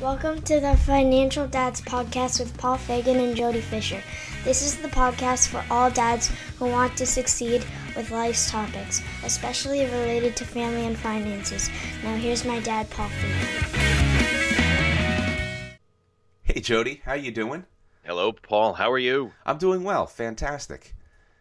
Welcome to the Financial Dads Podcast with Paul Fagan and Jody Fisher. This is the podcast for all dads who want to succeed with life's topics, especially related to family and finances. Now, here's my dad, Paul Fagan. Hey, Jody, how you doing? Hello, Paul. How are you? I'm doing well. Fantastic.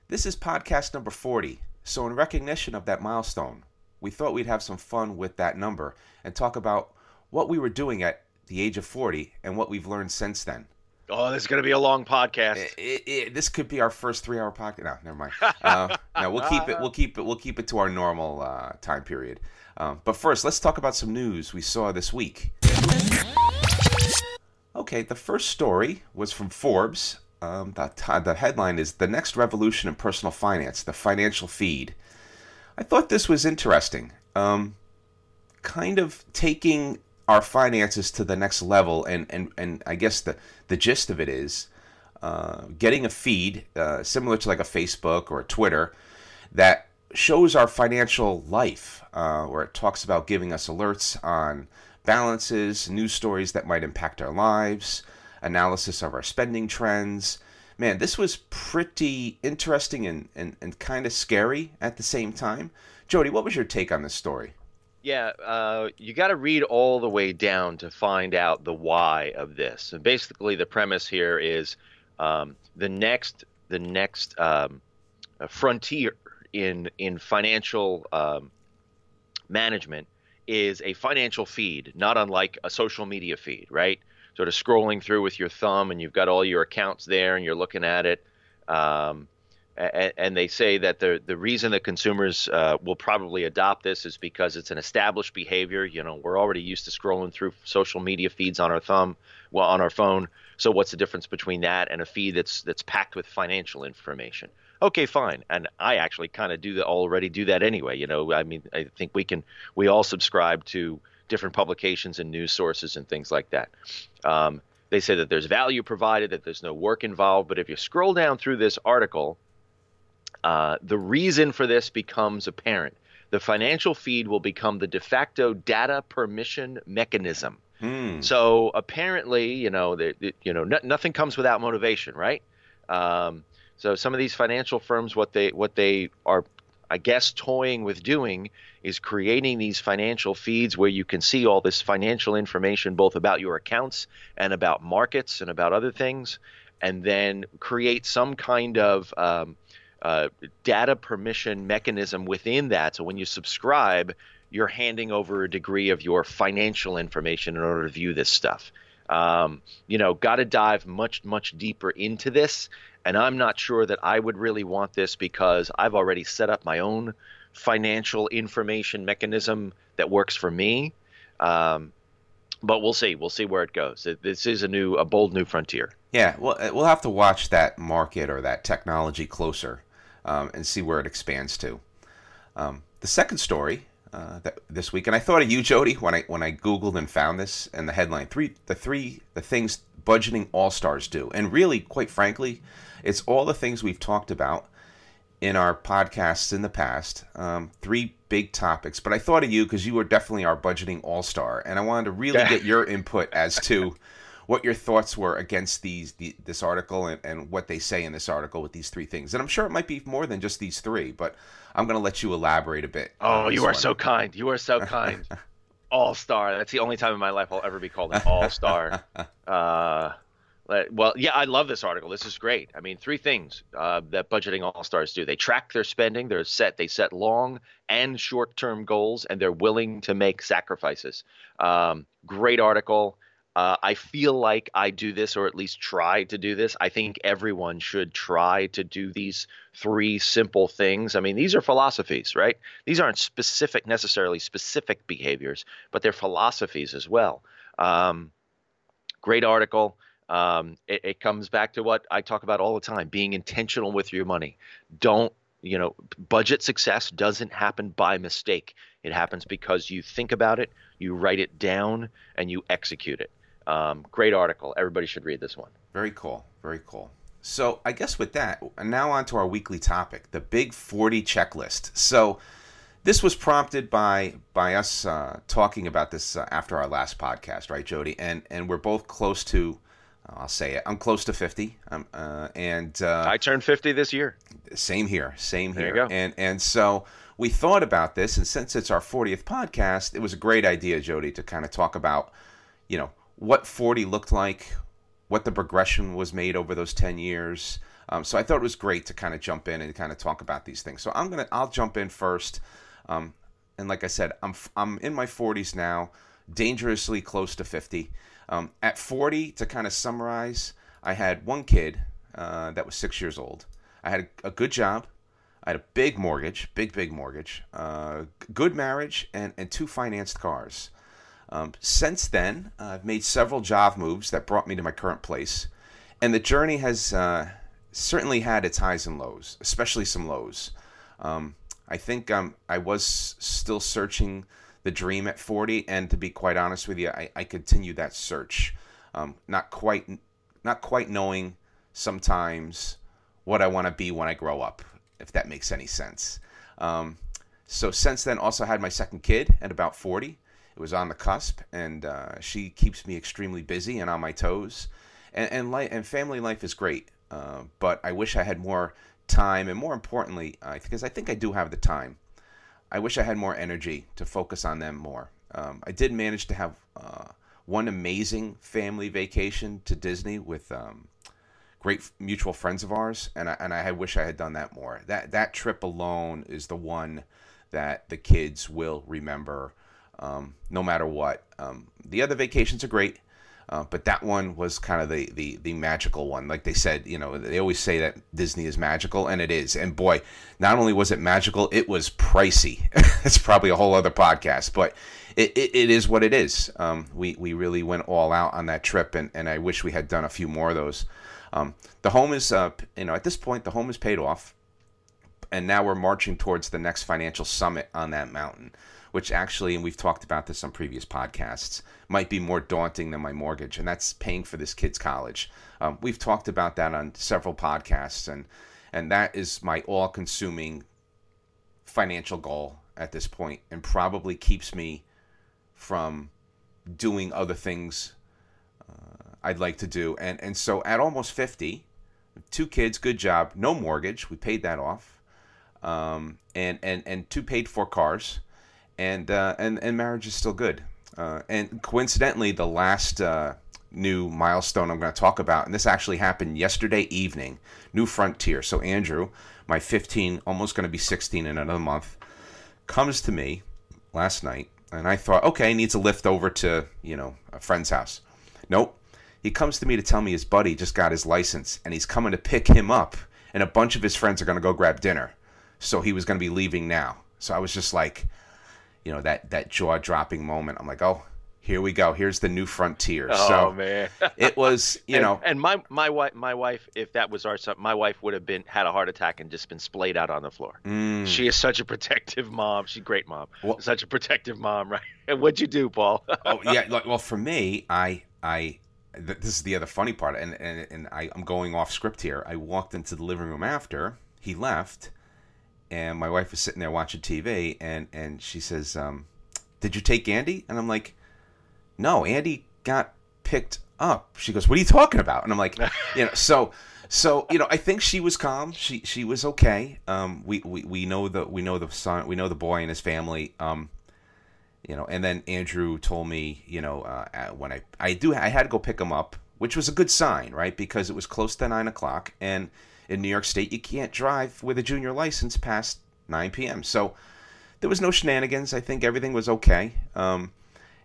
This is podcast number 40. So, in recognition of that milestone, we thought we'd have some fun with that number and talk about what we were doing at the age of 40 and what we've learned since then. Oh, this is going to be a long podcast. It, it, it, this could be our first three-hour podcast. No, never mind. Uh, no, we'll keep it. We'll keep it. We'll keep it to our normal uh, time period. Um, but first, let's talk about some news we saw this week. Okay, the first story was from Forbes. Um, the, the headline is "The Next Revolution in Personal Finance: The Financial Feed." I thought this was interesting. Um, kind of taking our finances to the next level, and and and I guess the the gist of it is uh, getting a feed uh, similar to like a Facebook or a Twitter that shows our financial life, uh, where it talks about giving us alerts on balances, news stories that might impact our lives, analysis of our spending trends. Man, this was pretty interesting and, and, and kind of scary at the same time. Jody, what was your take on this story? Yeah, uh, you got to read all the way down to find out the why of this. And basically, the premise here is um, the next the next um, frontier in in financial um, management is a financial feed, not unlike a social media feed, right? Sort of scrolling through with your thumb, and you've got all your accounts there, and you're looking at it. Um, and, they say that the the reason that consumers uh, will probably adopt this is because it's an established behavior. You know, we're already used to scrolling through social media feeds on our thumb, well, on our phone. So what's the difference between that and a feed that's that's packed with financial information? Okay, fine. And I actually kind of do already. Do that anyway. You know, I mean, I think we can. We all subscribe to different publications and news sources and things like that. Um, they say that there's value provided, that there's no work involved. But if you scroll down through this article, uh, the reason for this becomes apparent. The financial feed will become the de facto data permission mechanism. Hmm. So apparently, you know, the, the, you know, nothing comes without motivation, right? Um, so some of these financial firms, what they what they are, I guess, toying with doing is creating these financial feeds where you can see all this financial information, both about your accounts and about markets and about other things, and then create some kind of um, uh, data permission mechanism within that. So when you subscribe, you're handing over a degree of your financial information in order to view this stuff. Um, you know, got to dive much, much deeper into this. And I'm not sure that I would really want this because I've already set up my own financial information mechanism that works for me. Um, but we'll see. We'll see where it goes. This is a new, a bold new frontier. Yeah, well, we'll have to watch that market or that technology closer um, and see where it expands to. Um, the second story uh, that, this week, and I thought of you, Jody, when I when I googled and found this and the headline three the three the things budgeting all stars do, and really, quite frankly, it's all the things we've talked about in our podcasts in the past. Um, three big topics, but I thought of you because you were definitely our budgeting all star, and I wanted to really get your input as to what your thoughts were against these the, this article and, and what they say in this article with these three things. And I'm sure it might be more than just these three, but I'm going to let you elaborate a bit. Oh, you are one. so kind. You are so kind. all star. That's the only time in my life I'll ever be called an all star. uh, well, yeah, I love this article. This is great. I mean, three things uh, that budgeting all stars do: they track their spending, they're set, they set long and short term goals, and they're willing to make sacrifices. Um, great article. Uh, I feel like I do this, or at least try to do this. I think everyone should try to do these three simple things. I mean, these are philosophies, right? These aren't specific, necessarily specific behaviors, but they're philosophies as well. Um, great article. Um, it, it comes back to what I talk about all the time being intentional with your money. Don't you know, budget success doesn't happen by mistake. It happens because you think about it, you write it down, and you execute it. Um, great article. Everybody should read this one. Very cool. Very cool. So I guess with that, now on to our weekly topic, the Big 40 checklist. So this was prompted by by us uh, talking about this uh, after our last podcast, right, Jody? And and we're both close to. I'll say it. I'm close to 50, um, uh, and uh, I turned 50 this year. Same here. Same here. There you go. And and so we thought about this, and since it's our 40th podcast, it was a great idea, Jody, to kind of talk about, you know, what 40 looked like, what the progression was made over those 10 years. Um, so I thought it was great to kind of jump in and kind of talk about these things. So I'm gonna I'll jump in first. Um, and like I said, I'm I'm in my 40s now, dangerously close to 50. Um, at 40, to kind of summarize, I had one kid uh, that was six years old. I had a, a, good job. I had a big mortgage, big big mortgage, uh, good marriage, and and two financed cars. Um, since then, uh, I've made several job moves that brought me to my current place, and the journey has uh, certainly had its highs and lows, especially some lows. Um, I think um, I was still searching the dream at 40, and to be quite honest with you, I, I continue that search, um, not quite, not quite knowing sometimes what I want to be when I grow up, if that makes any sense. Um, so since then, also had my second kid at about 40. It was on the cusp, and uh, she keeps me extremely busy and on my toes. And and, and family life is great, uh, but I wish I had more time, and more importantly, because I think I do have the time. I wish I had more energy to focus on them more. Um, I did manage to have uh, one amazing family vacation to Disney with um, great mutual friends of ours, and I, and I wish I had done that more. That that trip alone is the one that the kids will remember, um, no matter what. Um, the other vacations are great. Uh, but that one was kind of the, the the magical one. Like they said, you know, they always say that Disney is magical, and it is. And boy, not only was it magical, it was pricey. it's probably a whole other podcast, but it, it, it is what it is. Um, we we really went all out on that trip, and, and I wish we had done a few more of those. Um, the home is, uh, you know, at this point, the home is paid off, and now we're marching towards the next financial summit on that mountain which actually, and we've talked about this on previous podcasts, might be more daunting than my mortgage, and that's paying for this kid's college. Um, we've talked about that on several podcasts, and and that is my all-consuming financial goal at this point, and probably keeps me from doing other things uh, I'd like to do. And and so at almost fifty, two kids, good job, no mortgage, we paid that off, um, and and and two paid for cars and uh, and and marriage is still good. Uh, and coincidentally, the last uh, new milestone I'm going to talk about, and this actually happened yesterday evening, New Frontier. So Andrew, my 15, almost going to be 16 in another month, comes to me last night, and I thought, okay, needs a lift over to you know a friend's house. Nope. He comes to me to tell me his buddy just got his license, and he's coming to pick him up, and a bunch of his friends are going to go grab dinner. So he was going to be leaving now. So I was just like, you know that that jaw dropping moment. I'm like, oh, here we go. Here's the new frontier. Oh so man, it was you and, know, and my my wife my wife if that was our son, my wife would have been had a heart attack and just been splayed out on the floor. mm, She is such a protective mom. She's a great mom. Well- such a protective mom, right? And what'd you do, Paul? oh yeah. Like, well, for me, I I th- this is the other funny part, and and, and I, I'm going off script here. I walked into the living room after he left, and my wife was sitting there watching TV, and and she says, um, "Did you take Andy?" And I'm like, "No, Andy got picked up." She goes, "What are you talking about?" And I'm like, you know, so. So you know, I think she was calm. She she was okay. Um, we, we, we know the we know the son, we know the boy and his family. Um, you know, and then Andrew told me, you know, uh, uh, when I I do I had to go pick him up, which was a good sign, right? Because it was close to nine o'clock, and in New York State, you can't drive with a junior license past nine p.m. So there was no shenanigans. I think everything was okay. Um,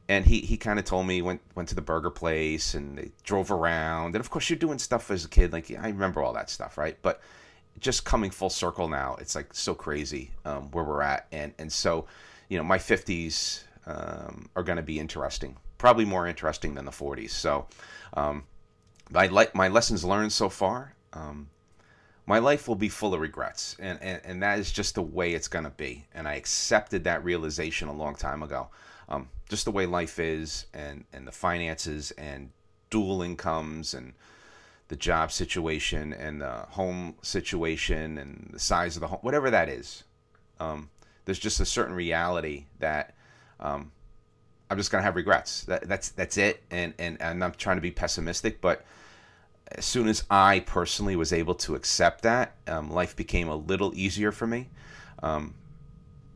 and he, he kind of told me went went to the burger place and they drove around and of course you're doing stuff as a kid like I remember all that stuff right but just coming full circle now it's like so crazy um, where we're at and and so you know my 50s um, are going to be interesting probably more interesting than the 40s so um, like my lessons learned so far um, my life will be full of regrets and, and, and that is just the way it's going to be and i accepted that realization a long time ago um, just the way life is and, and the finances and dual incomes and the job situation and the home situation and the size of the home whatever that is um, there's just a certain reality that um, I'm just gonna have regrets. That, that's that's it. And and and I'm trying to be pessimistic, but as soon as I personally was able to accept that, um, life became a little easier for me. Um,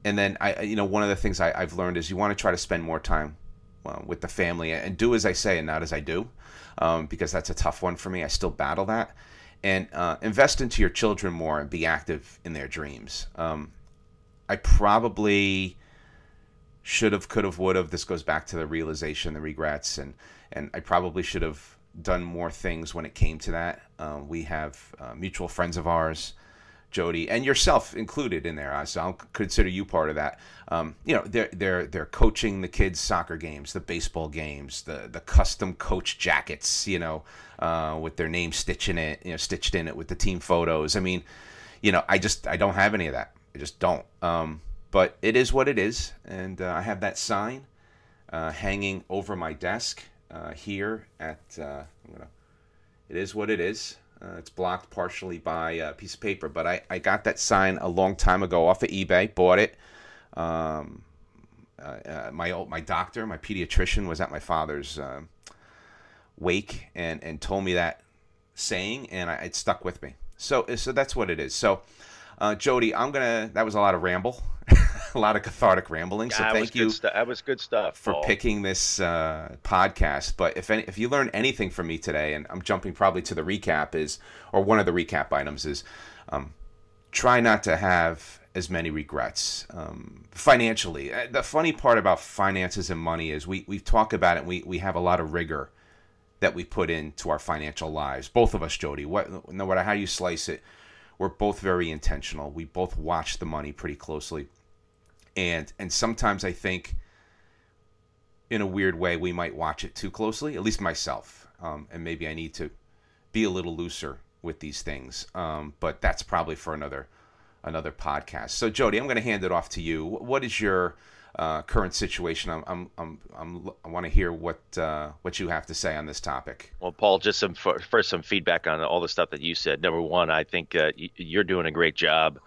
and then I, you know, one of the things I, have learned is you want to try to spend more time uh, with the family and do as I say and not as I do, um, because that's a tough one for me. I still battle that, and uh, invest into your children more and be active in their dreams. Um, I probably should have, could have, would have. This goes back to the realization, the regrets, and and I probably should have done more things when it came to that. Uh, we have uh, mutual friends of ours Jody, and yourself included in there. So I'll consider you part of that. Um, you know, they're they're they're coaching the kids' soccer games, the baseball games, the the custom coach jackets. You know, uh, with their name stitching it, you know, stitched in it with the team photos. I mean, you know, I just I don't have any of that. I just don't. Um, but it is what it is, and uh, I have that sign uh, hanging over my desk uh, here at. Uh, I'm gonna. It is what it is. Uh, it's blocked partially by a piece of paper, but I, I got that sign a long time ago off of eBay. Bought it. Um, uh, uh, my old, my doctor, my pediatrician, was at my father's uh, wake and and told me that saying, and I, it stuck with me. So so that's what it is. So, uh, Jody, I'm gonna. That was a lot of ramble. a lot of cathartic rambling. So yeah, thank you. Stu- that was good stuff for Paul. picking this uh, podcast. But if any, if you learn anything from me today, and I'm jumping probably to the recap is, or one of the recap items is, um, try not to have as many regrets um, financially. Uh, the funny part about finances and money is we we talk about it. we we have a lot of rigor that we put into our financial lives. Both of us, Jody. What no matter how you slice it, we're both very intentional. We both watch the money pretty closely and and sometimes I think in a weird way we might watch it too closely at least myself. Um, and maybe I need to be a little looser with these things. Um, but that's probably for another another podcast. So Jody I'm going to hand it off to you. What is your uh, current situation? I'm, I'm, I'm, I'm i want to hear what uh, what you have to say on this topic. Well Paul just some first some feedback on all the stuff that you said. Number one I think uh, you're doing a great job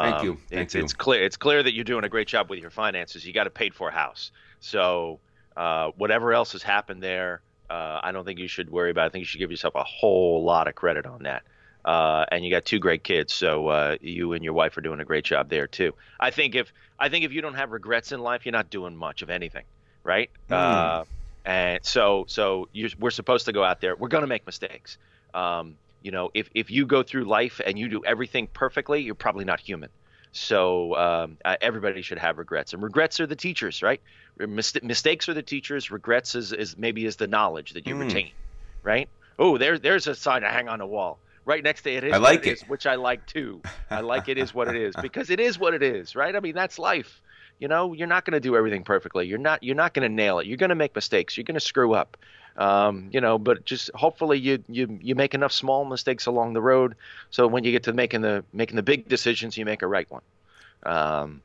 Thank um, you. Thank it's, you. it's clear. It's clear that you're doing a great job with your finances. You got a paid for house, so uh, whatever else has happened there, uh, I don't think you should worry about. It. I think you should give yourself a whole lot of credit on that. Uh, and you got two great kids, so uh, you and your wife are doing a great job there too. I think if I think if you don't have regrets in life, you're not doing much of anything, right? Mm. and so so we're supposed to go out there. We're going to make mistakes. Um, you know, if, if you go through life and you do everything perfectly, you're probably not human. So um, uh, everybody should have regrets, and regrets are the teachers, right? Mist- mistakes are the teachers. Regrets is, is maybe is the knowledge that you mm. retain, right? Oh, there's there's a sign to hang on the wall. Right next to it is I like it, it. Is, which I like too. I like it is what it is because it is what it is, right? I mean that's life. You know, you're not going to do everything perfectly. You're not you're not going to nail it. You're going to make mistakes. You're going to screw up. Um, you know, but just hopefully you you you make enough small mistakes along the road, so when you get to making the making the big decisions, you make a right one. Um,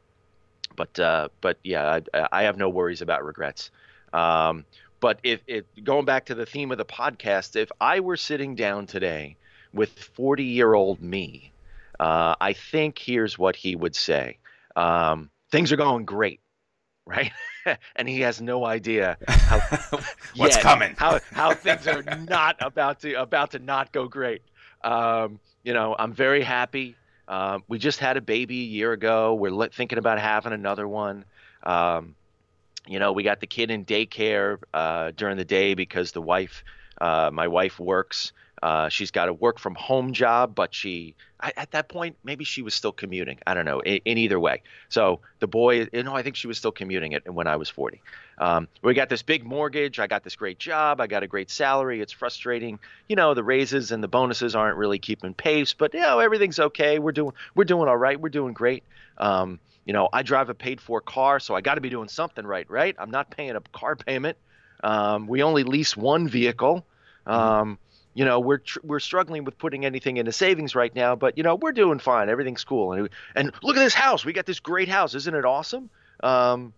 but uh, but yeah, I, I, have no worries about regrets. Um, but if, if going back to the theme of the podcast, if I were sitting down today with 40 year old me, uh, I think here's what he would say: um, Things are going great, right? and he has no idea how, what's yet, coming, how how things are not about to about to not go great. Um, you know, I'm very happy. Um, we just had a baby a year ago. We're thinking about having another one. Um, you know, we got the kid in daycare uh, during the day because the wife, uh, my wife works. Uh, she's got a work from home job, but she I, at that point maybe she was still commuting. I don't know. In, in, either way, so the boy, you know, I think she was still commuting it when I was 40. Um, we got this big mortgage. I got this great job. I got a great salary. It's frustrating. You know, the raises and the bonuses aren't really keeping pace, but you know, everything's okay. We're doing we're doing all right. We're doing great. Um, you know, I drive a paid for car, so I got to be doing something right, right? I'm not paying a car payment. Um, we only lease one vehicle. Mm-hmm. Um, you know we're tr- we're struggling with putting anything into savings right now but you know we're doing fine. Everything's cool. And and look at this house. We got this great house. Isn't it awesome? Um,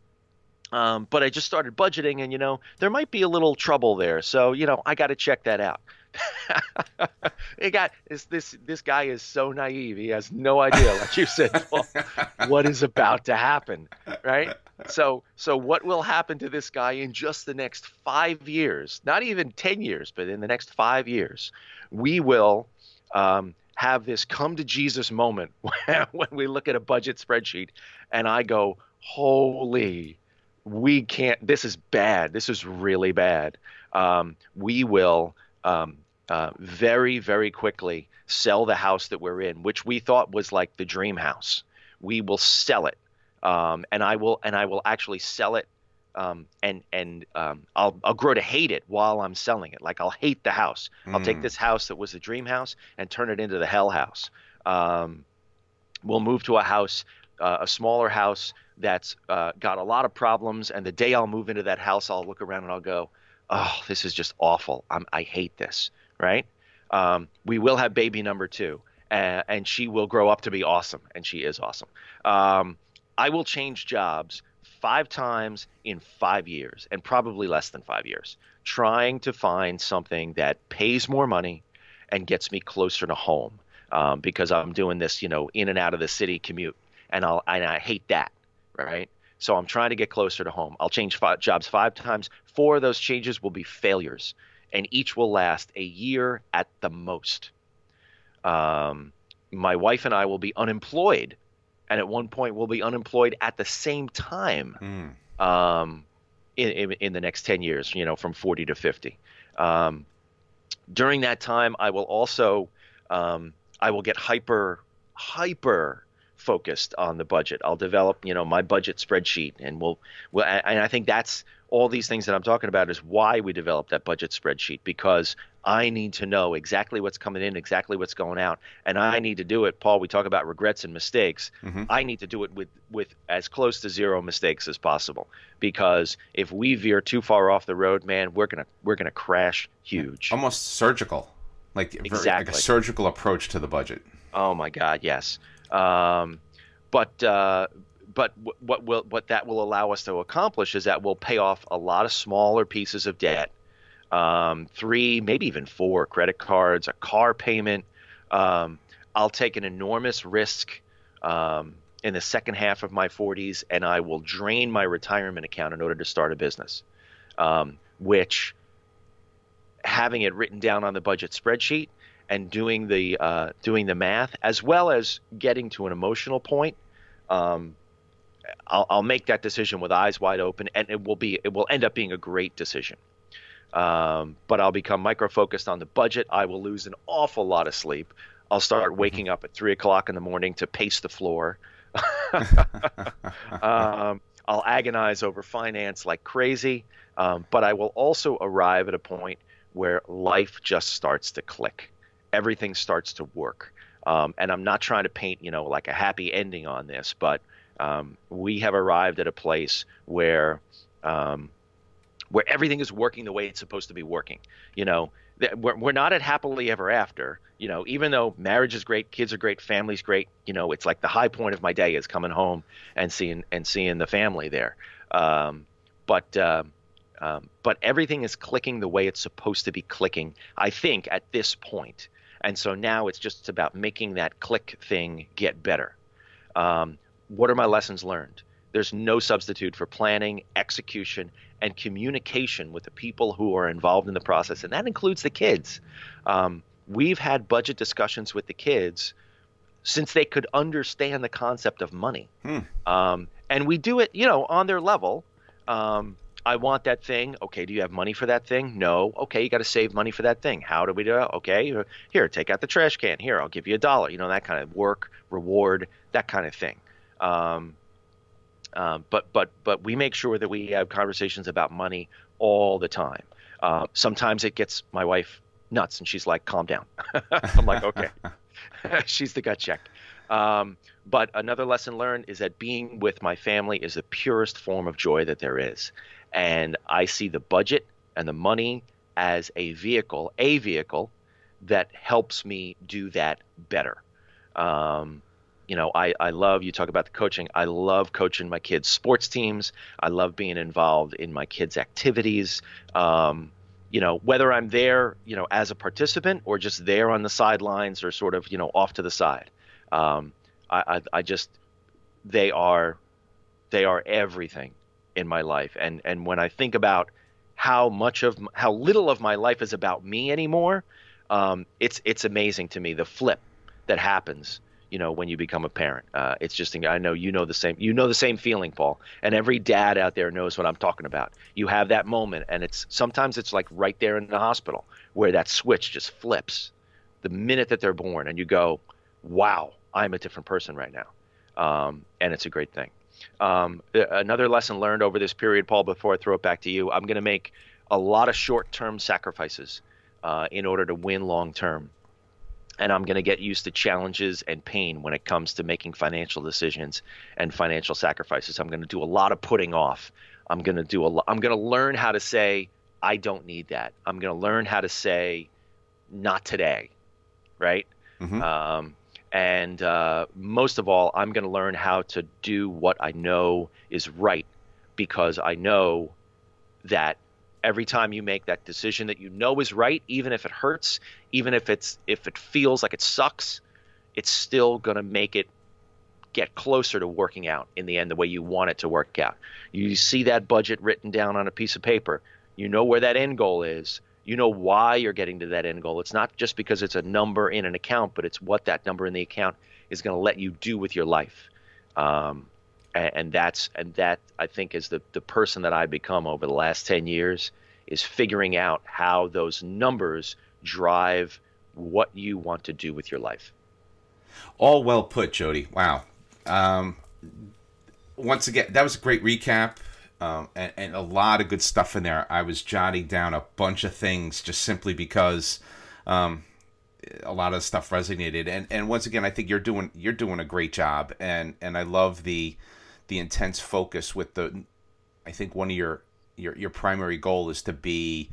um, but I just started budgeting, and you know there might be a little trouble there, so you know I got to check that out. he got this this this guy is so naive. He has no idea, like you said, what is about to happen, right? So so what will happen to this guy in just the next five years? Not even ten years, but in the next five years, we will um, have this come to Jesus moment when we look at a budget spreadsheet, and I go, holy. We can't. This is bad. This is really bad. Um, we will um, uh, very, very quickly sell the house that we're in, which we thought was like the dream house. We will sell it, um, and I will, and I will actually sell it, um, and and um, I'll I'll grow to hate it while I'm selling it. Like I'll hate the house. Mm. I'll take mm. this house that was the dream house and turn it into the hell house. Um, we'll move to a house, uh, a smaller house that's uh, got a lot of problems. And the day I'll move into that house, I'll look around and I'll go, oh, this is just awful. I'm, I hate this, right? Um, we will have baby number two, uh, and she will grow up to be awesome, and she is awesome. Um, I will change jobs five times in five years, and probably less than five years, trying to find something that pays more money and gets me closer to home. Um, because I'm doing this, you know, in and out of the city commute, and I'll and I hate that, right? So I'm trying to get closer to home. I'll change five, jobs five times. Four of those changes will be failures, and each will last a year at the most. Um, my wife and I will be unemployed, and at one point we'll be unemployed at the same time. Mm. Um, in, in, in, the next 10 years, you know, from 40 to 50. Um, during that time, I will also um, I will get hyper hyper focused on the budget. I'll develop, you know, my budget spreadsheet, and we'll, well, and I think that's all these things that I'm talking about is why we develop that budget spreadsheet because I need to know exactly what's coming in, exactly what's going out, and I need to do it. Paul, we talk about regrets and mistakes. Mm-hmm. I need to do it with with as close to zero mistakes as possible because if we veer too far off the road, man, we're gonna we're gonna crash huge. Almost surgical, like exactly. like a surgical approach to the budget. Oh my God, yes. Um, but uh, but what will what that will allow us to accomplish is that we'll pay off a lot of smaller pieces of debt, um, three, maybe even four credit cards, a car payment. Um, I'll take an enormous risk um, in the second half of my 40s, and I will drain my retirement account in order to start a business, um, which having it written down on the budget spreadsheet and doing the uh, doing the math as well as getting to an emotional point um, I'll, I'll, make that decision with eyes wide open and it will be it will end up being a great decision. Um, but I'll become micro focused on the budget. I will lose an awful lot of sleep. I'll start mm-hmm. waking up at three o'clock in the morning to pace the floor. Um, I'll agonize over finance like crazy um, but I will also arrive at a point where life just starts to click everything starts to work. Um, and I'm not trying to paint, you know, like a happy ending on this, but um, we have arrived at a place where um, where everything is working the way it's supposed to be working. You know, we're, we're not at happily ever after. You know, even though marriage is great, kids are great, family's great. You know, it's like the high point of my day is coming home and seeing and seeing the family there. Um, but uh, um, but everything is clicking the way it's supposed to be clicking. I think at this point. And so now it's just about making that click thing get better. Um, what are my lessons learned? There's no substitute for planning, execution, and communication with the people who are involved in the process, and that includes the kids. Um, we've had budget discussions with the kids since they could understand the concept of money, hmm. um, and we do it, you know, on their level. Um, I want that thing. Okay, do you have money for that thing? No. Okay, you got to save money for that thing. How do we do it? Okay, here, take out the trash can. Here, I'll give you a dollar. You know, that kind of work, reward, that kind of thing. Um, um, but but but we make sure that we have conversations about money all the time. Uh, sometimes it gets my wife nuts, and she's like, "Calm down." I'm like, "Okay." she's the gut check. Um, but another lesson learned is that being with my family is the purest form of joy that there is. And I see the budget and the money as a vehicle, a vehicle that helps me do that better. Um, you know, I, I love, you talk about the coaching. I love coaching my kids' sports teams. I love being involved in my kids' activities. Um, you know, whether I'm there, you know, as a participant or just there on the sidelines or sort of, you know, off to the side. Um, I, I, I just, they are, they are everything in my life. And, and when I think about how much of, how little of my life is about me anymore, um, it's, it's amazing to me the flip that happens you know when you become a parent. Uh, it's just i know you know the same you know the same feeling paul. And every dad out there knows what i'm talking about. You have that moment and it's sometimes it's like right there in the hospital where that switch just flips the minute that they're born and you go wow i'm a different person right now. Um, and it's a great thing um, another lesson learned over this period paul before i throw it back to you i'm going to make a lot of short-term sacrifices uh, in order to win long-term and I'm going to get used to challenges and pain when it comes to making financial decisions and financial sacrifices. I'm going to do a lot of putting off. I'm going to do a lot. I'm going to learn how to say I don't need that. I'm going to learn how to say not today, right? Mm-hmm. Um, and uh, most of all, I'm going to learn how to do what I know is right because I know that every time you make that decision that you know is right even if it hurts even if it's if it feels like it sucks it's still going to make it get closer to working out in the end the way you want it to work out. You see that budget written down on a piece of paper. You know where that end goal is you know why you're getting to that end goal it's not just because it's a number in an account but it's what that number in the account is going to let you do with your life um, and, and that's and that I think is the the person that I've become over the last ten years is figuring out how those numbers drive what you want to do with your life. All well put, Jody. Wow. Um, once again, that was a great recap. Um, and, and, a lot of good stuff in there. I was jotting down a bunch of things just simply because um, a lot of stuff resonated. And and once again, I think you're doing you're doing a great job. And and I love the the intense focus with the I think one of your your your primary goal is to be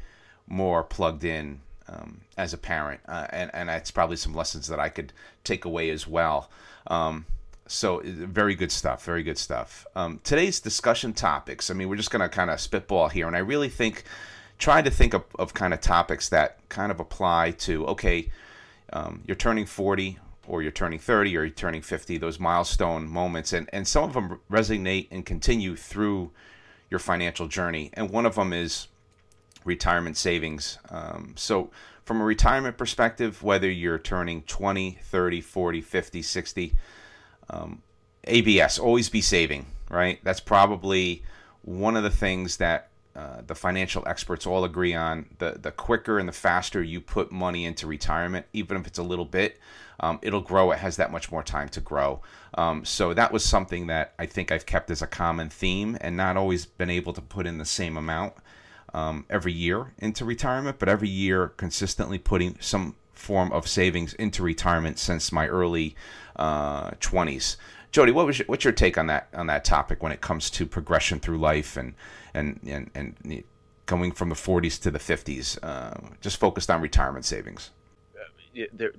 more plugged in um, as a parent, uh, and and that's probably some lessons that I could take away as well. Um, so very good stuff, very good stuff. Um, today's discussion topics. I mean, we're just gonna kind of spitball here, and I really think trying to think of, of kind of topics that kind of apply to okay, um, you're turning forty or you're turning 30 or you're turning 50 those milestone moments and, and some of them resonate and continue through your financial journey and one of them is retirement savings um, so from a retirement perspective whether you're turning 20 30 40 50 60 um, abs always be saving right that's probably one of the things that uh, the financial experts all agree on the the quicker and the faster you put money into retirement, even if it's a little bit, um, it'll grow. It has that much more time to grow. Um, so that was something that I think I've kept as a common theme, and not always been able to put in the same amount um, every year into retirement, but every year consistently putting some form of savings into retirement since my early uh, 20s. Jody, what was your, what's your take on that on that topic when it comes to progression through life and and and, and going from the 40s to the 50s, uh, just focused on retirement savings?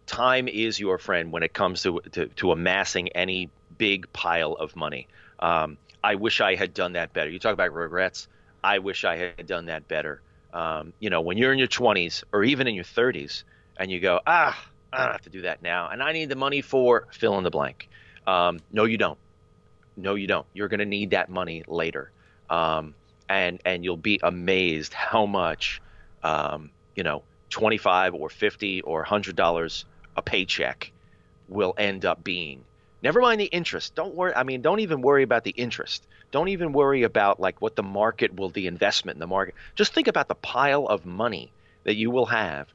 Time is your friend when it comes to, to, to amassing any big pile of money. Um, I wish I had done that better. You talk about regrets. I wish I had done that better. Um, you know, when you're in your 20s or even in your 30s, and you go, ah, I don't have to do that now, and I need the money for fill in the blank. Um, no, you don't. No, you don't. You're going to need that money later. Um, and and you'll be amazed how much um, you know 25 or 50 or 100 dollars a paycheck will end up being never mind the interest don't worry i mean don't even worry about the interest don't even worry about like what the market will the investment in the market just think about the pile of money that you will have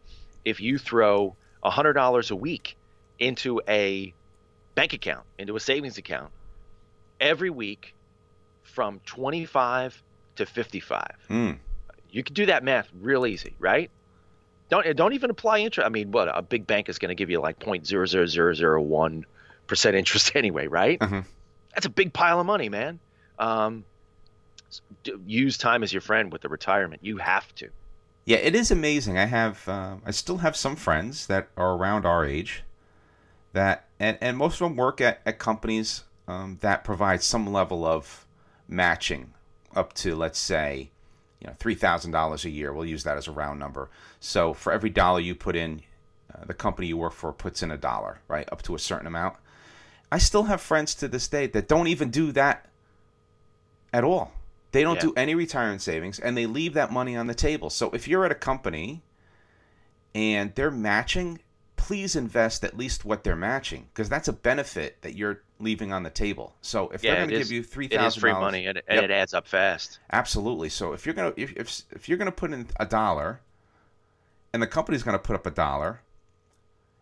if you throw $100 a week into a bank account into a savings account every week from 25 to 55. Mm. You can do that math real easy, right? Don't don't even apply interest. I mean, what a big bank is going to give you like point zero zero zero zero one percent interest anyway, right? Mm-hmm. That's a big pile of money, man. Um, use time as your friend with the retirement. You have to. Yeah, it is amazing. I have, uh, I still have some friends that are around our age, that and and most of them work at at companies um, that provide some level of matching up to let's say you know three thousand dollars a year. We'll use that as a round number. So for every dollar you put in, uh, the company you work for puts in a dollar, right, up to a certain amount. I still have friends to this day that don't even do that at all. They don't Yeah. do any retirement savings and they leave that money on the table. So if you're at a company and they're matching, please invest at least what they're matching because that's a benefit that you're leaving on the table. So if Yeah, they're going to give you three thousand, it is free money, and, and Yep. it adds up fast. Absolutely. So if you're gonna if, if if you're gonna put in a dollar, and the company's gonna put up a dollar,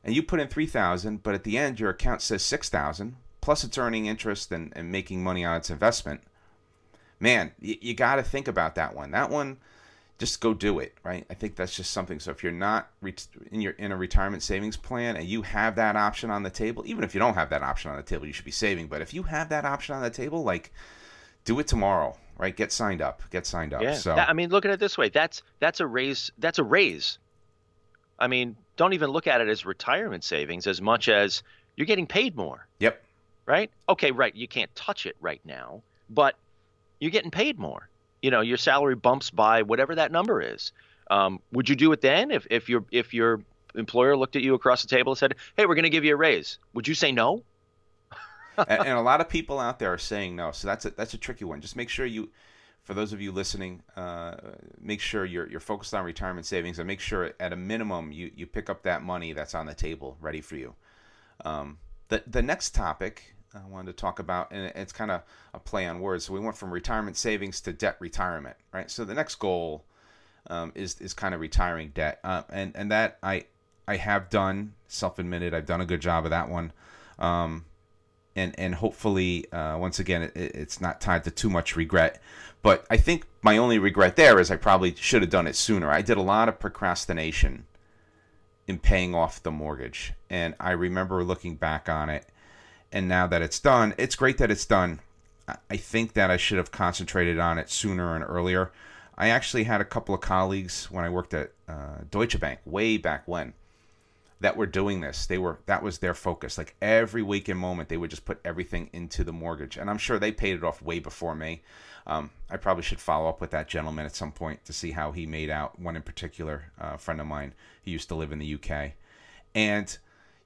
and you put in three thousand, but at the end your account says six thousand, plus it's earning interest and, and making money on its investment. Man, you, you got to think about that one. That one, just go do it, right? I think that's just something. So if you're not re- in your in a retirement savings plan and you have that option on the table, even if you don't have that option on the table, you should be saving. But if you have that option on the table, like do it tomorrow, right? Get signed up. Get signed up. Yeah. So That- I mean, look at it this way. That's that's a raise. That's a raise. I mean, don't even look at it as retirement savings as much as you're getting paid more, yep. right? Okay, right. You can't touch it right now, but you're getting paid more. You know, your salary bumps by whatever that number is. Um, would you do it then if, if your if your employer looked at you across the table and said, "Hey, we're going to give you a raise"? Would you say no? and, and a lot of people out there are saying no. So that's a, that's a tricky one. Just make sure you, for those of you listening, uh, make sure you're you're focused on retirement savings and make sure at a minimum you you pick up that money that's on the table ready for you. Um, the the next topic I wanted to talk about, and it's kind of a play on words. So we went from retirement savings to debt retirement, right? So the next goal um, is is kind of retiring debt, uh, and and that I I have done self admitted. I've done a good job of that one. Um, and and hopefully uh, once again it, it's not tied to too much regret but i think my only regret there is i probably should have done it sooner i did a lot of procrastination in paying off the mortgage and i remember looking back on it and now that it's done it's great that it's done I- think that i should have concentrated on it sooner and earlier i actually had a couple of colleagues when i worked at uh, deutsche bank way back when that were doing this. They were that was their focus. Like every weekend moment, they would just put everything into the mortgage, and I'm sure they paid it off way before me. Um, I probably should follow up with that gentleman at some point to see how he made out. One in particular, uh, friend of mine, he used to live in the UK, and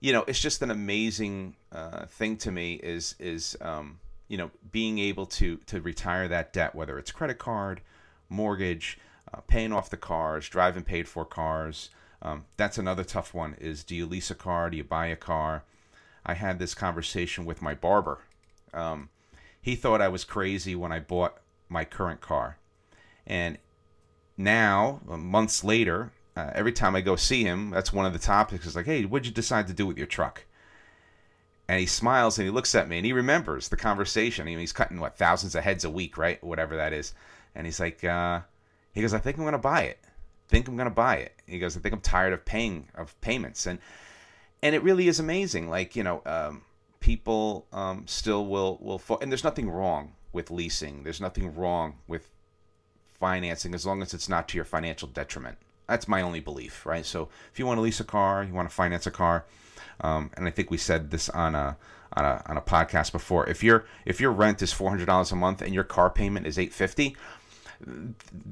you know, it's just an amazing uh, thing to me. Is is um, you know being able to to retire that debt, whether it's credit card, mortgage, uh, paying off the cars, driving paid for cars. Um, that's another tough one. Is do you lease a car? Do you buy a car? I had this conversation with my barber. Um, he thought I was crazy when I bought my current car, and now uh, months later, uh, every time I go see him, that's one of the topics. Is like, hey, what'd you decide to do with your truck? And he smiles and he looks at me and he remembers the conversation. I mean, he's cutting what thousands of heads a week, right? Whatever that is. And he's like, uh, he goes, I think I'm gonna buy it. think I'm gonna buy it. He goes, I think I'm tired of paying of payments. And and it really is amazing. Like you know, um, people um, still will will fo- and there's nothing wrong with leasing. There's nothing wrong with financing as long as it's not to your financial detriment. That's my only belief, right? So if you want to lease a car, you want to finance a car, um, and I think we said this on a on a on a podcast before. If your if your rent is four hundred dollars a month and your car payment is eight fifty,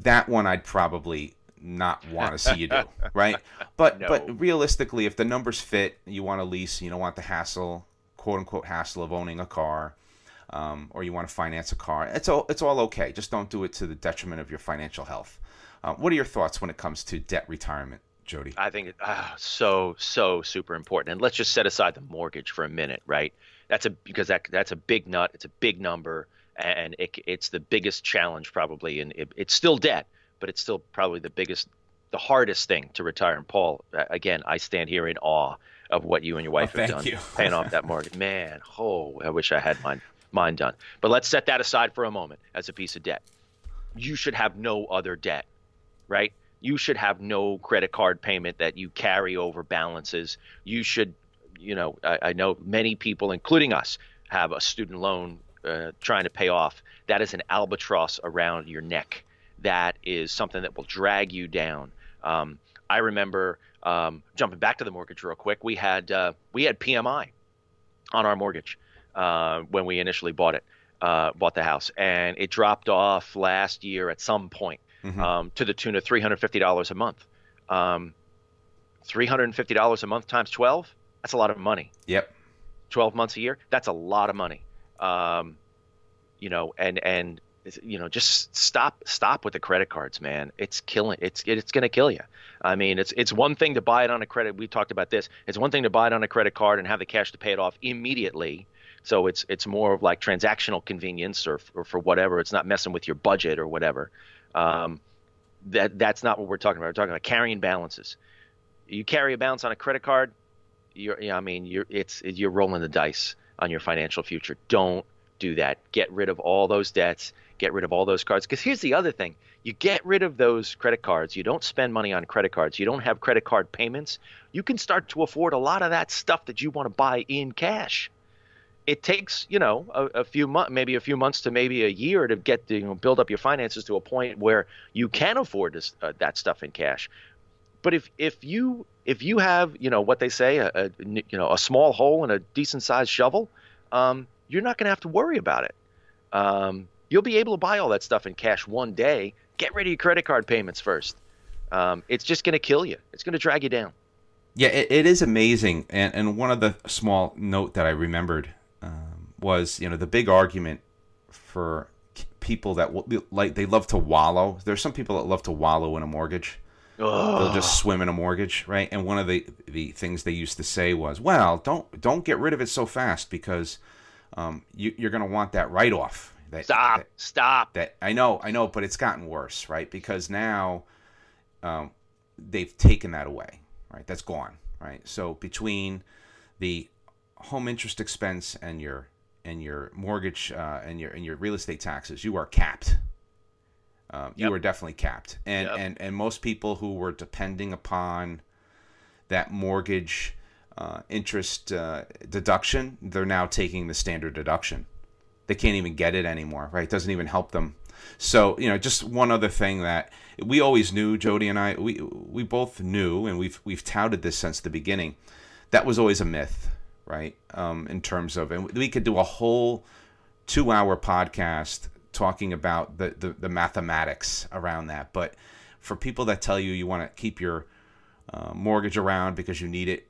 that one I'd probably not want to see you do, right? But No. but realistically, if the numbers fit, you want to lease, you don't want the hassle, quote unquote hassle of owning a car, um, or you want to finance a car. It's all it's all okay. Just don't do it to the detriment of your financial health. Uh, what are your thoughts when it comes to debt retirement, Jody? I think ah, so so super important. And let's just set aside the mortgage for a minute, right? That's a because that that's a big nut. It's a big number, and it, it's the biggest challenge probably. And it, it's still debt, but it's still probably the biggest, the hardest thing to retire. And Paul, again, I stand here in awe of what you and your wife Oh, have done, you. paying off that mortgage. Man, oh, I wish I had mine mine done. But let's set that aside for a moment as a piece of debt. You should have no other debt right? You should have no credit card payment that you carry over balances. You should, you know, I, I know many people, including us, have a student loan uh, trying to pay off. That is an albatross around your neck. That is something that will drag you down. Um, I remember um, jumping back to the mortgage real quick. We had uh, we had PMI on our mortgage uh, when we initially bought it. uh, bought the house, and it dropped off last year at some point Mhm. um, to the tune of three hundred fifty dollars a month. Um, three hundred and fifty dollars a month times twelve. That's a lot of money. Yep. 12 months a year that's a lot of money um, you know and and you know just stop stop with the credit cards man it's killing it's it's going to kill you i mean it's it's one thing to buy it on a credit we talked about this it's one thing to buy it on a credit card and have the cash to pay it off immediately so it's it's more of like transactional convenience or, or for whatever it's not messing with your budget or whatever um, that that's not what we're talking about we're talking about carrying balances you carry a balance on a credit card you're yeah, I mean you're it's you're rolling the dice on your financial future. Don't do that. Get rid of all those debts. Get rid of all those cards. Because here's the other thing: you get rid of those credit cards. You don't spend money on credit cards. You don't have credit card payments. You can start to afford a lot of that stuff that you want to buy in cash. It takes you know a, a few months, maybe a few months to maybe a year to get to, you know build up your finances to a point where you can afford this, uh, that stuff in cash. But if if you if you have you know what they say a, a you know a small hole and a decent sized shovel, um, you're not going to have to worry about it. Um, you'll be able to buy all that stuff in cash one day. Get rid of your credit card payments first. Um, it's just going to kill you. It's going to drag you down. Yeah, it, it is amazing. And and one of the small note that I remembered was you know the big argument for people that like they love to wallow. There's some people that love to wallow in a mortgage. They'll just swim in a mortgage, right? And one of the the things they used to say was, "Well, don't don't get rid of it so fast because um, you, you're going to want that write off." That, Stop. that- Stop. that I know, I know, but it's gotten worse, right? Because now um, they've taken that away, right? That's gone, right? So between the home interest expense and your and your mortgage uh, and your and your real estate taxes, you are capped. Um, You Yep. are definitely capped, and Yep. and and most people who were depending upon that mortgage uh, interest uh, deduction, they're now taking the standard deduction they can't even get it anymore, right? It doesn't even help them. So, you know, just one other thing that we always knew, Jody and I, we we both knew, and we've we've touted this since the beginning. That was always a myth, right? Um, in terms of, and we could do a whole two-hour podcast talking about the, the the mathematics around that. But for people that tell you you want to keep your uh, mortgage around because you need it,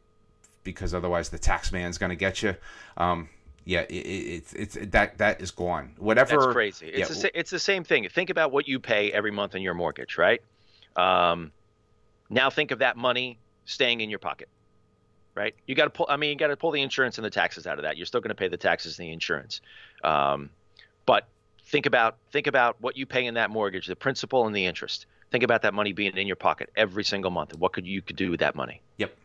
because otherwise the tax man's going to get you. Um, yeah, it, it, it's it's that that is gone. Whatever. That's crazy. It's yeah, the, it's the same thing. Think about what you pay every month on your mortgage, right? Um, now think of that money staying in your pocket, right? You got to pull. I mean, you got to pull the insurance and the taxes out of that. You're still going to pay the taxes and the insurance, um, but think about think about what you pay in that mortgage, the principal and the interest. Think about that money being in your pocket every single month, and what could you could do with that money? Yep.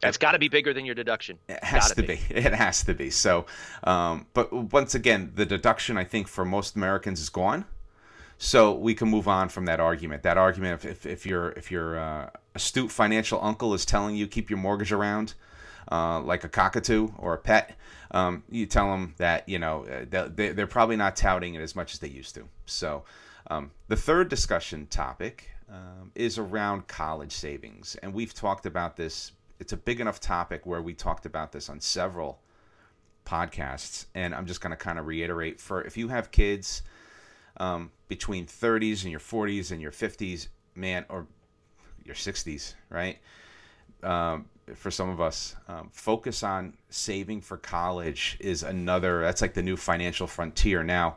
That's got to be bigger than your deduction. It has Gotta to be. It has to be. So, um, but once again, the deduction I think for most Americans is gone. So we can move on from that argument. That argument, if if, if your if your uh, astute financial uncle is telling you keep your mortgage around, uh, like a cockatoo or a pet, um, you tell them that you know uh, they, they're probably not touting it as much as they used to. So, um, the third discussion topic um, is around college savings, and we've talked about this. It's a big enough topic where we talked about this on several podcasts, and I'm just going to kind of reiterate for if you have kids um, between 30s and your 40s and your 50s, man, or your 60s, right? Um, for some of us, um, focus on saving for college is another. That's like the new financial frontier now.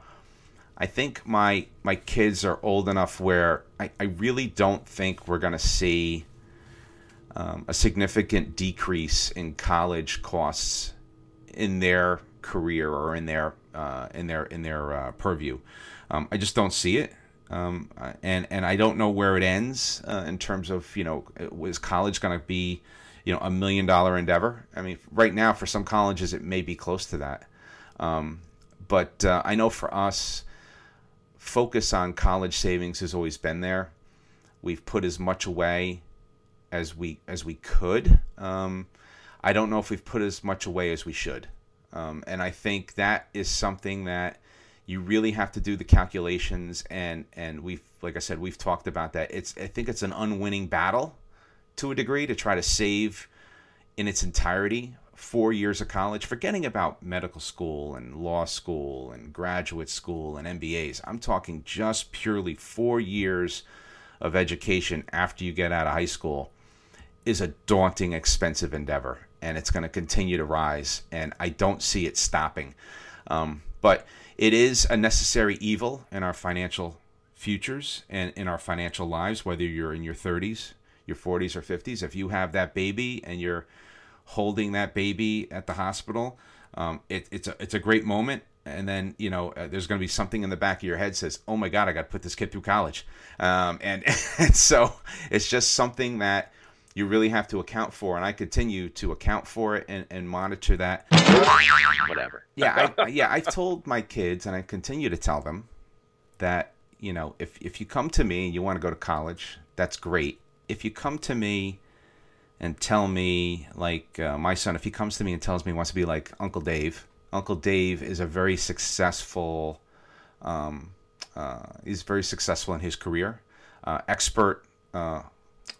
I think my my kids are old enough where I, I really don't think we're gonna see um, a significant decrease in college costs in their career or in their uh, in their in their uh, purview. Um, I just don't see it, um, uh, and and I don't know where it ends uh, in terms of you know is college going to be you know a million dollar endeavor? I mean, right now for some colleges it may be close to that, um, but uh, I know for us, focus on college savings has always been there. We've put as much away as we as we could. Um, I don't know if we've put as much away as we should. Um, and I think that is something that you really have to do the calculations and and we've like I said we've talked about that. It's I think it's an unwinning battle to a degree to try to save in its entirety four years of college, forgetting about medical school and law school and graduate school and MBAs. I'm talking just purely four years of education after you get out of high school is a daunting, expensive endeavor, and it's going to continue to rise. And I don't see it stopping. Um, but it is a necessary evil in our financial futures and in our financial lives, whether you're in your 30s, your 40s, or 50s. If you have that baby and you're holding that baby at the hospital. Um, it, it's a it's a great moment. And then you know uh, there's going to be something in the back of your head says, "Oh my God, I got to put this kid through college," um, and and so it's just something that you really have to account for. And I continue to account for it and, and monitor that. Whatever. yeah, I, yeah. I've told my kids, and I continue to tell them that you know if if you come to me and you want to go to college, that's great. If you come to me and tell me like uh, my son if he comes to me and tells me he wants to be like uncle dave uncle dave is a very successful um, uh, he's very successful in his career uh, expert uh,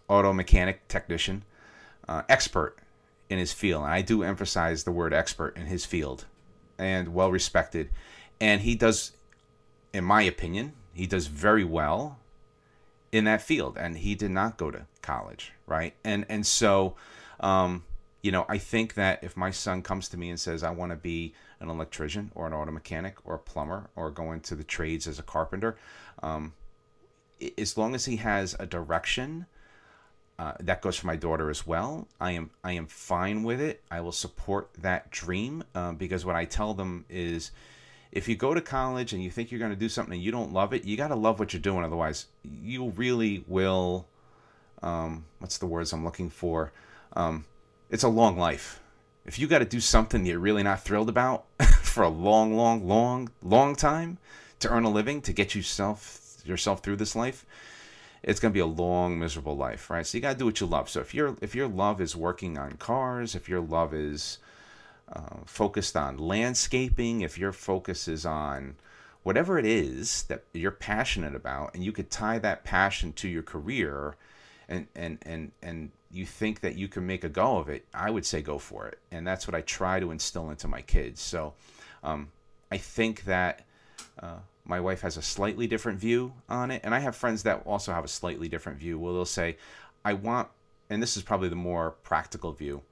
auto mechanic technician uh, expert in his field. And i do emphasize the word expert in his field and well respected. And he does in my opinion he does very well in that field. And he did not go to college right? And and so um, you know i think that if my son comes to me and says i want to be an electrician or an auto mechanic or a plumber or go into the trades as a carpenter um, as long as he has a direction uh, that goes for my daughter as well. I am I am fine with it. I will support that dream uh, because what I tell them is, if you go to college and you think you're going to do something and you don't love it, you got to love what you're doing. Otherwise, you really will. Um, what's the words I'm looking for? Um, it's a long life. If you got to do something you're really not thrilled about for a long, long, long, long time to earn a living to get yourself yourself through this life, it's going to be a long, miserable life, right? So you got to do what you love. So if your if your love is working on cars, if your love is uh, focused on landscaping, if your focus is on whatever it is that you're passionate about, and you could tie that passion to your career, and and and and you think that you can make a go of it, I would say go for it, and that's what I try to instill into my kids. So, um, I think that. Uh, my wife has a slightly different view on it, and I have friends that also have a slightly different view. Well, they'll say, "I want," and this is probably the more practical view,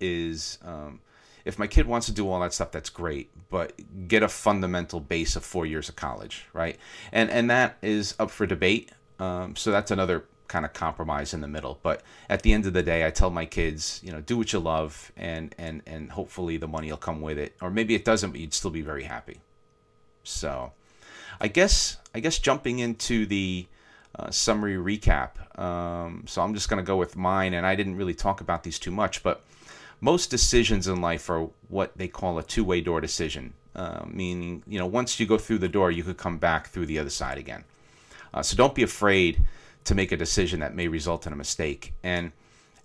is um, if my kid wants to do all that stuff, that's great, but get a fundamental base of four years of college, right? And and that is up for debate. Um, so that's another kind of compromise in the middle. But at the end of the day, I tell my kids, you know, do what you love, and and and hopefully the money will come with it, or maybe it doesn't, but you'd still be very happy. So, I guess I guess jumping into the uh, summary recap. Um, so I'm just going to go with mine, and I didn't really talk about these too much, but most decisions in life are what they call a two-way door decision, uh, meaning you know once you go through the door, you could come back through the other side again. Uh, so don't be afraid to make a decision that may result in a mistake. And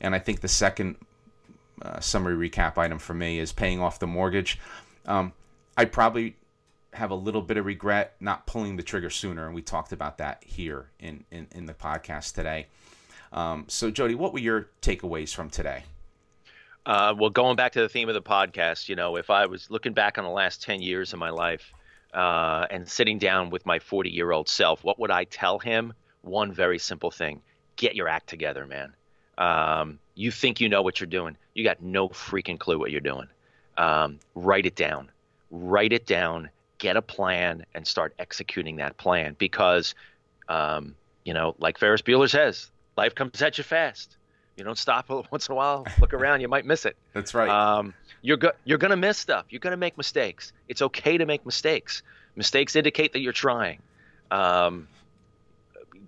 and I think the second uh, summary recap item for me is paying off the mortgage. Um, I probably have a little bit of regret not pulling the trigger sooner, and we talked about that here in in, in the podcast today. Um, so, Jody, what were your takeaways from today? Uh, well, going back to the theme of the podcast, you know, if I was looking back on the last 10 years of my life uh, and sitting down with my 40 year old self, what would I tell him? One very simple thing get your act together, man. Um, you think you know what you're doing, you got no freaking clue what you're doing. Um, write it down. Write it down, get a plan, and start executing that plan because, um, you know, like Ferris Bueller says, life comes at you fast you don't stop once in a while, look around, you might miss it. That's right. Um, you're go- you're gonna miss stuff. You're gonna make mistakes. It's okay to make mistakes. Mistakes indicate that you're trying. Um,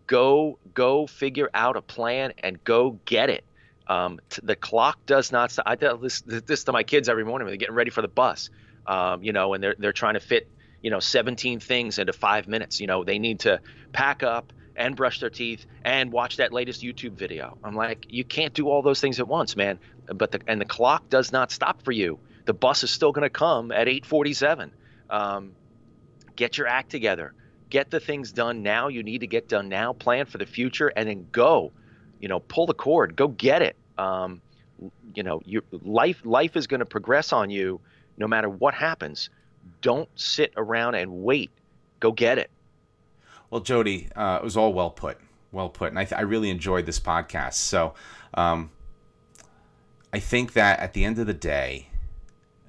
go go figure out a plan and go get it. Um, t- the clock does not. St- I tell this this to my kids every morning when they're getting ready for the bus. Um, you know, and they're they're trying to fit you know 17 things into five minutes. You know, they need to pack up and brush their teeth and watch that latest YouTube video. I'm like, you can't do all those things at once, man. But the and the clock does not stop for you. The bus is still going to come at 8:47. Um, get your act together. Get the things done now. You need to get done now. Plan for the future, and then go. You know, pull the cord. Go get it. Um, you know, your life life is going to progress on you no matter what happens. Don't sit around and wait. Go get it. Well, Jody, uh, it was all well put. Well put. And I, th- I really enjoyed this podcast. So um, I think that at the end of the day,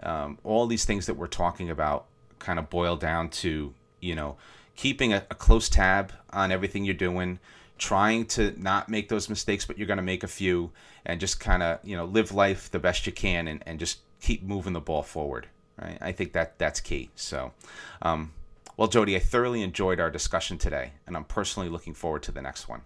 um, all these things that we're talking about kind of boil down to, you know, keeping a, a close tab on everything you're doing, trying to not make those mistakes, but you're going to make a few, and just kind of, you know, live life the best you can and, and just keep moving the ball forward. Right? I think that that's key. So, um, well, Jody, I thoroughly enjoyed our discussion today, and I'm personally looking forward to the next one.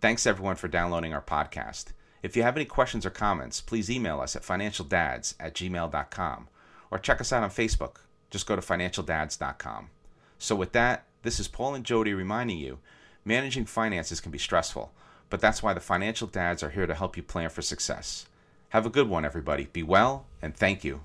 Thanks, everyone, for downloading our podcast. If you have any questions or comments, please email us at financialdads at gmail.com or check us out on Facebook. Just go to financialdads.com. So, with that, this is Paul and Jody reminding you managing finances can be stressful, but that's why the Financial Dads are here to help you plan for success. Have a good one, everybody. Be well, and thank you.